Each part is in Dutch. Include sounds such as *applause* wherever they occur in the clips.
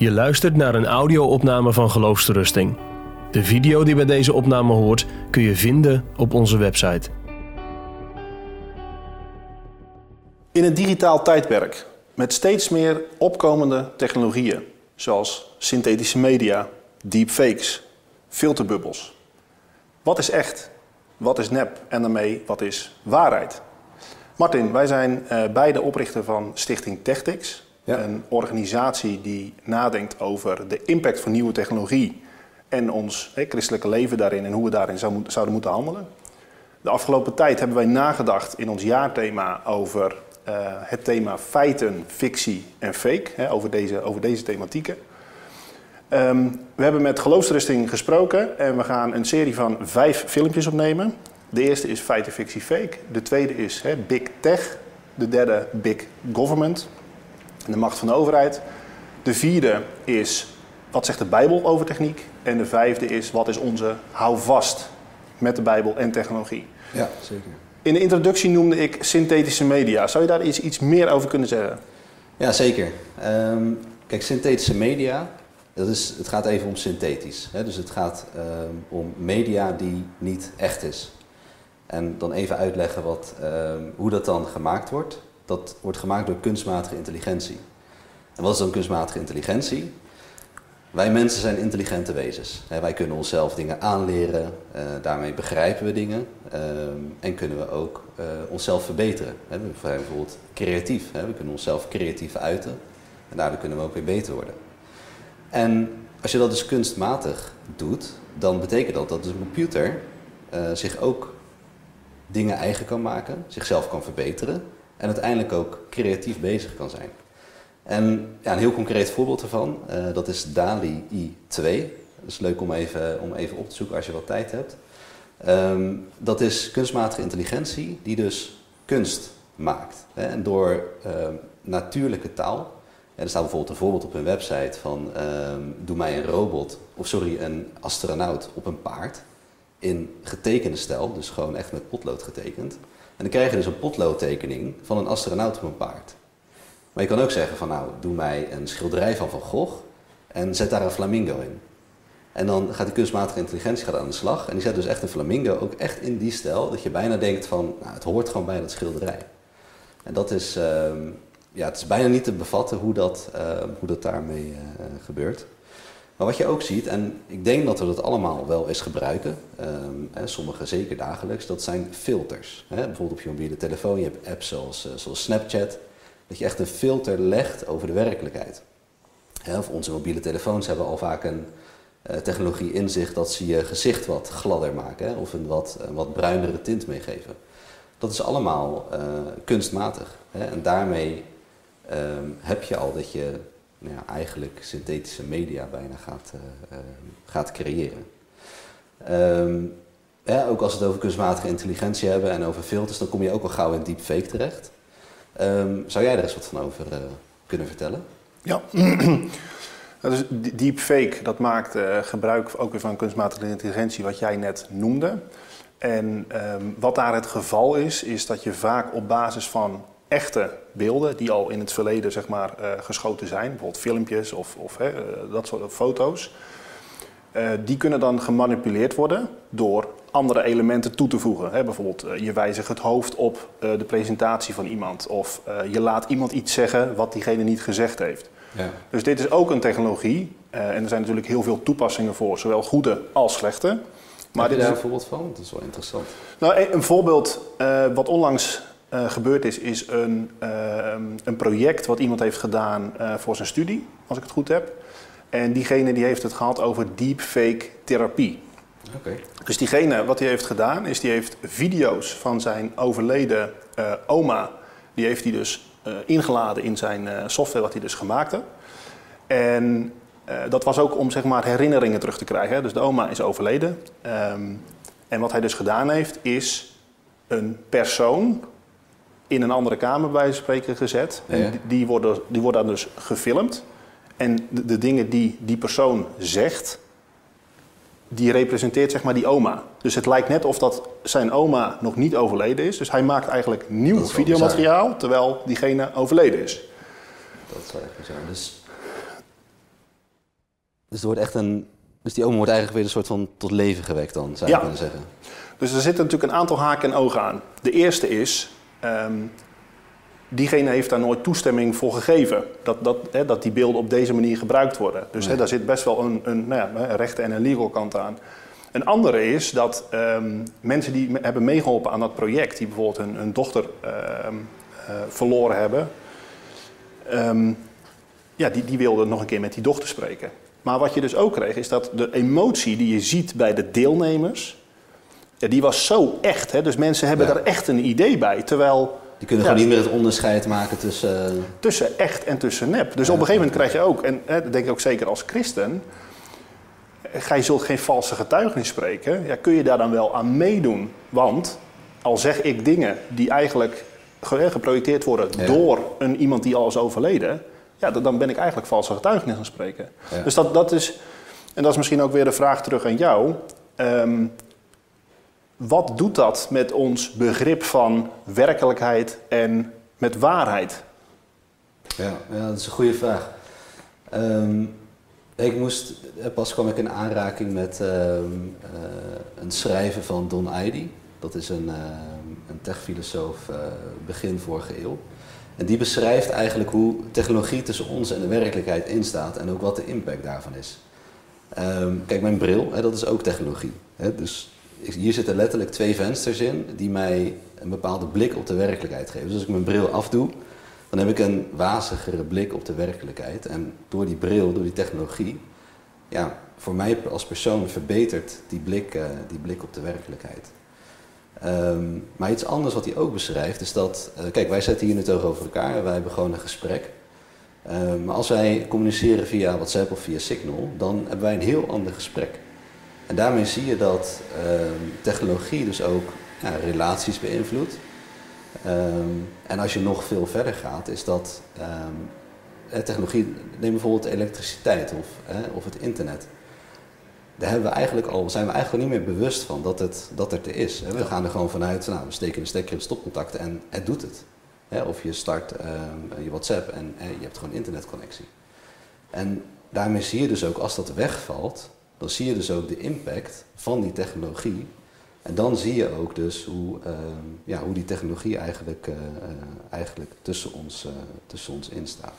Je luistert naar een audio-opname van Geloofsterusting. De video die bij deze opname hoort kun je vinden op onze website. In een digitaal tijdperk met steeds meer opkomende technologieën, zoals synthetische media, deepfakes, filterbubbels. Wat is echt? Wat is nep? En daarmee, wat is waarheid? Martin, wij zijn uh, beide oprichter van Stichting Techtics. Een organisatie die nadenkt over de impact van nieuwe technologie en ons christelijke leven daarin en hoe we daarin zou, zouden moeten handelen. De afgelopen tijd hebben wij nagedacht in ons jaarthema over uh, het thema feiten, fictie en fake, hè, over, deze, over deze thematieken. Um, we hebben met Geloofsrusting gesproken en we gaan een serie van vijf filmpjes opnemen. De eerste is feiten, fictie, fake. De tweede is hè, Big Tech. De derde Big Government de macht van de overheid. De vierde is wat zegt de Bijbel over techniek. En de vijfde is wat is onze houvast met de Bijbel en technologie. Ja, zeker. In de introductie noemde ik synthetische media. Zou je daar iets, iets meer over kunnen zeggen? Ja, zeker. Um, kijk, synthetische media, dat is, het gaat even om synthetisch. Hè? Dus het gaat um, om media die niet echt is. En dan even uitleggen wat, um, hoe dat dan gemaakt wordt dat wordt gemaakt door kunstmatige intelligentie. En wat is dan kunstmatige intelligentie? Wij mensen zijn intelligente wezens. Wij kunnen onszelf dingen aanleren, uh, daarmee begrijpen we dingen uh, en kunnen we ook uh, onszelf verbeteren. We zijn bijvoorbeeld creatief, we kunnen onszelf creatief uiten en daardoor kunnen we ook weer beter worden. En als je dat dus kunstmatig doet, dan betekent dat dat een computer zich ook dingen eigen kan maken, zichzelf kan verbeteren en uiteindelijk ook creatief bezig kan zijn. En ja, een heel concreet voorbeeld ervan, uh, dat is DALI i2. Dat is leuk om even, om even op te zoeken als je wat tijd hebt. Um, dat is kunstmatige intelligentie die dus kunst maakt. Hè? En door uh, natuurlijke taal. En er staat bijvoorbeeld een voorbeeld op hun website van um, doe mij een robot, of sorry, een astronaut op een paard. In getekende stijl, dus gewoon echt met potlood getekend. En dan krijg je dus een potloodtekening van een astronaut op een paard. Maar je kan ook zeggen van nou, doe mij een schilderij van Van Gogh en zet daar een flamingo in. En dan gaat die kunstmatige intelligentie aan de slag en die zet dus echt een flamingo ook echt in die stijl dat je bijna denkt van nou, het hoort gewoon bij dat schilderij. En dat is, uh, ja, het is bijna niet te bevatten hoe dat, uh, hoe dat daarmee uh, gebeurt. Maar wat je ook ziet, en ik denk dat we dat allemaal wel eens gebruiken, hè, sommigen zeker dagelijks, dat zijn filters. Hè. Bijvoorbeeld op je mobiele telefoon, je hebt apps zoals, uh, zoals Snapchat, dat je echt een filter legt over de werkelijkheid. Of onze mobiele telefoons hebben al vaak een uh, technologie in zich dat ze je gezicht wat gladder maken hè, of een wat, wat bruinere tint meegeven. Dat is allemaal uh, kunstmatig. Hè, en daarmee um, heb je al dat je nou ja, eigenlijk synthetische media bijna gaat, uh, uh, gaat creëren. Ja, ook als we het over kunstmatige intelligentie hebben en over filters, dan kom je ook al gauw in deepfake terecht. Um, zou jij er eens wat van over uh, kunnen vertellen? Ja, *clears throat* dus deepfake dat maakt gebruik ook weer van kunstmatige intelligentie, wat jij net noemde. En um, wat daar het geval is, is dat je vaak op basis van echte beelden die al in het verleden zeg maar, uh, geschoten zijn, bijvoorbeeld filmpjes of, of hè, uh, dat soort foto's, uh, die kunnen dan gemanipuleerd worden door andere elementen toe te voegen. Hè, bijvoorbeeld je wijzigt het hoofd op de presentatie van iemand of je laat iemand iets zeggen wat diegene niet gezegd heeft. Ja. Dus dit is ook een technologie en er zijn natuurlijk heel veel toepassingen voor, zowel goede als slechte. Maar Heb je daar een voorbeeld van? Dat is wel interessant. Nou, een, een voorbeeld wat onlangs uh, gebeurd is, is een, uh, een project wat iemand heeft gedaan uh, voor zijn studie, als ik het goed heb. En diegene die heeft het gehad over deepfake therapie. Okay. Dus diegene, wat hij heeft gedaan, is die heeft video's van zijn overleden oma, die heeft hij dus ingeladen in zijn software wat hij dus gemaakt heeft. En dat was ook om zeg maar herinneringen terug te krijgen. Hè. Dus de oma is overleden. Um, en wat hij dus gedaan heeft, is een persoon in een andere kamer bij spreken gezet. En die, worden, die worden dan dus gefilmd. En de, de, dingen die die persoon zegt, die representeert zeg maar die oma. Dus het lijkt net of dat zijn oma nog niet overleden is. Dus hij maakt eigenlijk nieuw videomateriaal terwijl diegene overleden is. Dat wel echt bizar. Dus Dus, er wordt echt een, dus die oom wordt eigenlijk weer een soort van tot leven gewekt dan, zou je Ja. kunnen zeggen. Dus er zitten natuurlijk een aantal haken en ogen aan. De eerste is, ehm, diegene heeft daar nooit toestemming voor gegeven. Dat, dat, hè, dat die beelden op deze manier gebruikt worden. Dus hè, daar zit best wel een, een, nou ja, een rechte en een legal kant aan. Een andere is dat ehm, mensen die me- hebben meegeholpen aan dat project, die bijvoorbeeld hun, hun dochter ehm, eh, verloren hebben, ja, die, die wilden nog een keer met die dochter spreken. Maar wat je dus ook kreeg, is dat de emotie die je ziet bij de deelnemers, ja, die was zo echt. Hè? Dus mensen hebben Ja. daar echt een idee bij. Terwijl Die kunnen Ja. gewoon niet meer het onderscheid maken tussen... eh, tussen echt en tussen nep. Dus op een gegeven moment krijg je ook, en hè, dat denk ik ook zeker als christen, ga je zult geen valse getuigenis spreken. Ja, kun je daar dan wel aan meedoen? Want al zeg ik dingen die eigenlijk geprojecteerd worden door een, iemand die al is overleden, ja, dan- ben ik eigenlijk valse getuigenis aan spreken. Dus dat, dat is, en dat is misschien ook weer de vraag terug aan jou. Ehm, wat doet dat met ons begrip van werkelijkheid en met waarheid? Ja, ja, dat is een goede vraag. Ehm, ik moest, pas kwam ik in aanraking met ehm, eh, een schrijven van Don Heidi. Dat is een, ehm, een techfilosoof eh, begin vorige eeuw. En die beschrijft eigenlijk hoe technologie tussen ons en de werkelijkheid instaat en ook wat de impact daarvan is. Kijk, mijn bril, hè, dat is ook technologie. Hè? Dus hier zitten letterlijk twee vensters in die mij een bepaalde blik op de werkelijkheid geven. Dus als ik mijn bril afdoe, dan heb ik een wazigere blik op de werkelijkheid. En door die bril, door die technologie, ja, voor mij als persoon verbetert die blik, eh, die blik op de werkelijkheid. Ehm, maar iets anders wat hij ook beschrijft is dat, eh, kijk, wij zitten hier nu tegenover elkaar en wij hebben gewoon een gesprek. Ehm, maar als wij communiceren via WhatsApp of via Signal, dan hebben wij een heel ander gesprek. En daarmee zie je dat ehm, technologie dus ook ja, relaties beïnvloedt. Ehm, en als je nog veel verder gaat, is dat ehm, eh, technologie, neem bijvoorbeeld elektriciteit of, hè, of het internet. Daar hebben we eigenlijk al, zijn we eigenlijk niet meer bewust van dat het, dat het er is. Hè. We gaan er gewoon vanuit, nou, we steken een stekker in het stopcontact en het doet het. Hè. Of je start je WhatsApp en eh, je hebt gewoon internetconnectie. En daarmee zie je dus ook, als dat wegvalt, dan zie je dus ook de impact van die technologie. En dan zie je ook dus hoe, ehm, ja, hoe die technologie eigenlijk, eh, eh, eigenlijk tussen, ons, eh, tussen ons instaat.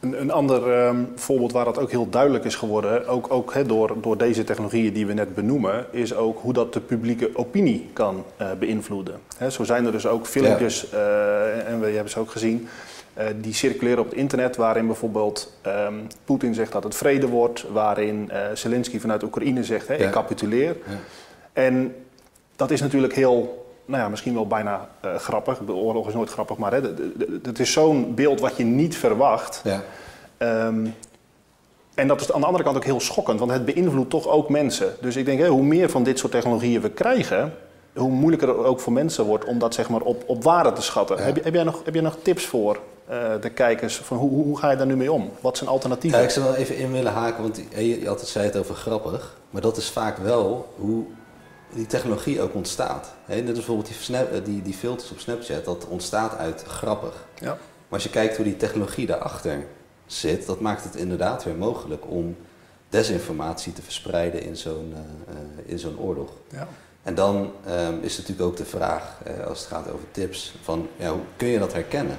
Een, een ander ehm, voorbeeld waar dat ook heel duidelijk is geworden, ook, ook door, door deze technologieën die we net benoemen, is ook hoe dat de publieke opinie kan beïnvloeden. Zo zijn er dus ook filmpjes, en we hebben ze ook gezien, eh, die circuleren op het internet, waarin bijvoorbeeld ehm, Poetin zegt dat het vrede wordt, waarin eh, Zelensky vanuit Oekraïne zegt, hè, Ja. ik capituleer. Ja. En dat is natuurlijk heel, nou ja, misschien wel bijna eh, grappig. De oorlog is nooit grappig, maar het is zo'n beeld wat je niet verwacht. Ja. Ehm, en dat is aan de andere kant ook heel schokkend, want het beïnvloedt toch ook mensen. Dus ik denk, hoe meer van dit soort technologieën we krijgen, hoe moeilijker het ook voor mensen wordt om dat zeg maar, op, op waarde te schatten. Ja. Heb, heb, jij nog, heb jij nog tips voor eh, de kijkers? Van hoe, hoe, hoe ga je daar nu mee om? Wat zijn alternatieven? Ja, ik zou wel even in willen haken, want je, je altijd zei het over grappig. Maar dat is vaak wel hoe die technologie ook ontstaat. Hè, net als bijvoorbeeld die, snap, eh, die, die filters op Snapchat, dat ontstaat uit grappig. Ja. Maar als je kijkt hoe die technologie daarachter zit, dat maakt het inderdaad weer mogelijk om desinformatie te verspreiden in zo'n eh, in zo'n oorlog. Ja. En dan ehm, is natuurlijk ook de vraag, eh, als het gaat over tips, van ja, hoe kun je dat herkennen?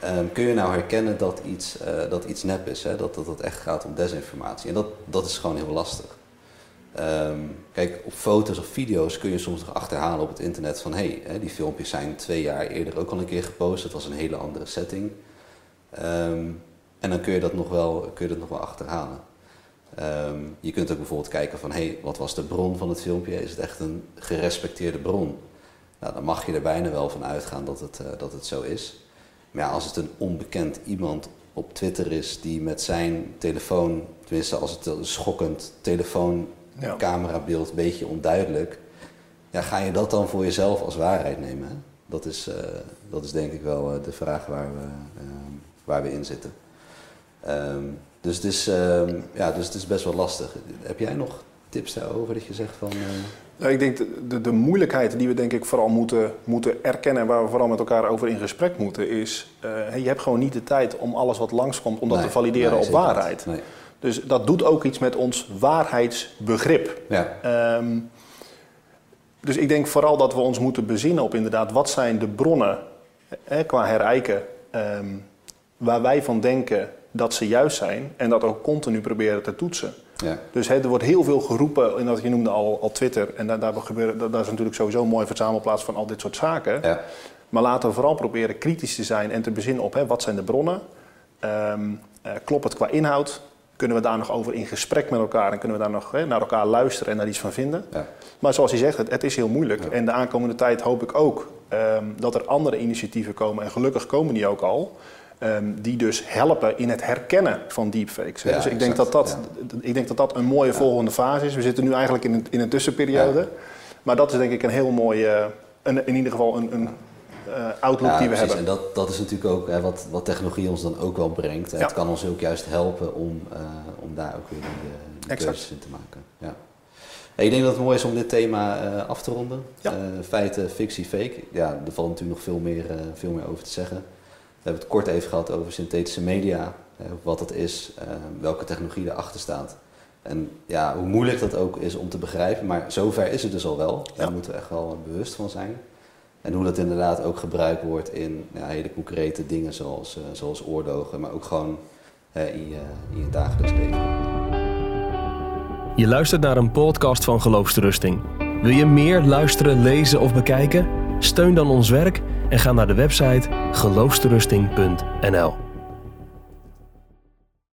Ehm, kun je nou herkennen dat iets, eh, dat iets nep is, hè? Dat, dat het echt gaat om desinformatie? En dat, dat is gewoon heel lastig. Ehm, kijk, op foto's of video's kun je soms nog achterhalen op het internet van hé, hey, die filmpjes zijn twee jaar eerder ook al een keer gepost, het was een hele andere setting. En dan kun je dat nog wel, kun je dat nog wel achterhalen. Ehm, je kunt ook bijvoorbeeld kijken van, hé, hey, wat was de bron van het filmpje? Is het echt een gerespecteerde bron? Nou, dan mag je er bijna wel van uitgaan dat het, eh, dat het zo is. Maar ja, als het een onbekend iemand op Twitter is die met zijn telefoon, tenminste als het een schokkend telefooncamerabeeld, een beetje onduidelijk, ja, ga je dat dan voor jezelf als waarheid nemen? Hè? Dat, is, eh, dat is denk ik wel eh, de vraag waar we, waar we in zitten. Ehm, dus, het is, ehm, ja, dus het is best wel lastig. Heb jij nog tips daarover dat je zegt van... eh, Nou, ik denk de, de, de moeilijkheid die we denk ik vooral moeten, moeten erkennen... en waar we vooral met elkaar over in gesprek moeten... is, eh, je hebt gewoon niet de tijd om alles wat langskomt... om dat nee, te valideren nee, op waarheid. Nee. Dus dat doet ook iets met ons waarheidsbegrip. Ja. Ehm, dus ik denk vooral dat we ons moeten bezinnen op inderdaad wat zijn de bronnen hè, qua herijken ehm, waar wij van denken dat ze juist zijn en dat ook continu proberen te toetsen. Ja. Dus hè, er wordt heel veel geroepen, en dat je noemde al, al Twitter, en daar, daar, gebeuren, dat, dat is natuurlijk sowieso een mooie verzamelplaats van al dit soort zaken. Ja. Maar laten we vooral proberen kritisch te zijn en te bezinnen op hè, wat zijn de bronnen. Eh, klopt het qua inhoud? Kunnen we daar nog over in gesprek met elkaar en kunnen we daar nog hè, naar elkaar luisteren en daar iets van vinden? Ja. Maar zoals hij zegt, het, het is heel moeilijk. En de aankomende tijd hoop ik ook ehm, dat er andere initiatieven komen. En gelukkig komen die ook al. Ehm, die dus helpen in het herkennen van deepfakes. Ja, dus ik denk, exact, dat dat, ik denk dat dat een mooie volgende fase is. We zitten nu eigenlijk in een, in een tussenperiode. Maar dat is denk ik een heel mooie, een, in ieder geval een, een eh, outlook die we precies. hebben. En dat, dat is natuurlijk ook hè, wat, wat technologie ons dan ook wel brengt. Het kan ons ook juist helpen om, eh, om daar ook weer die, die Exact. keuzes in te maken. Ja. Ik denk dat het mooi is om dit thema eh, af te ronden. Ja. Feiten, fictie, fake. Ja, er valt natuurlijk nog veel meer, veel meer over te zeggen. We hebben het kort even gehad over synthetische media. eh, wat dat is, eh, welke technologie erachter staat. En ja, hoe moeilijk dat ook is om te begrijpen. Maar zover is het dus al wel. Daar Ja. moeten we echt wel bewust van zijn. En hoe dat inderdaad ook gebruikt wordt in ja, hele concrete dingen zoals, eh, zoals oorlogen, maar ook gewoon in, je, in je dagelijks leven. Je luistert naar een podcast van Geloofsterusting. Wil je meer luisteren, lezen of bekijken? Steun dan ons werk en ga naar de website geloofsterusting.nl.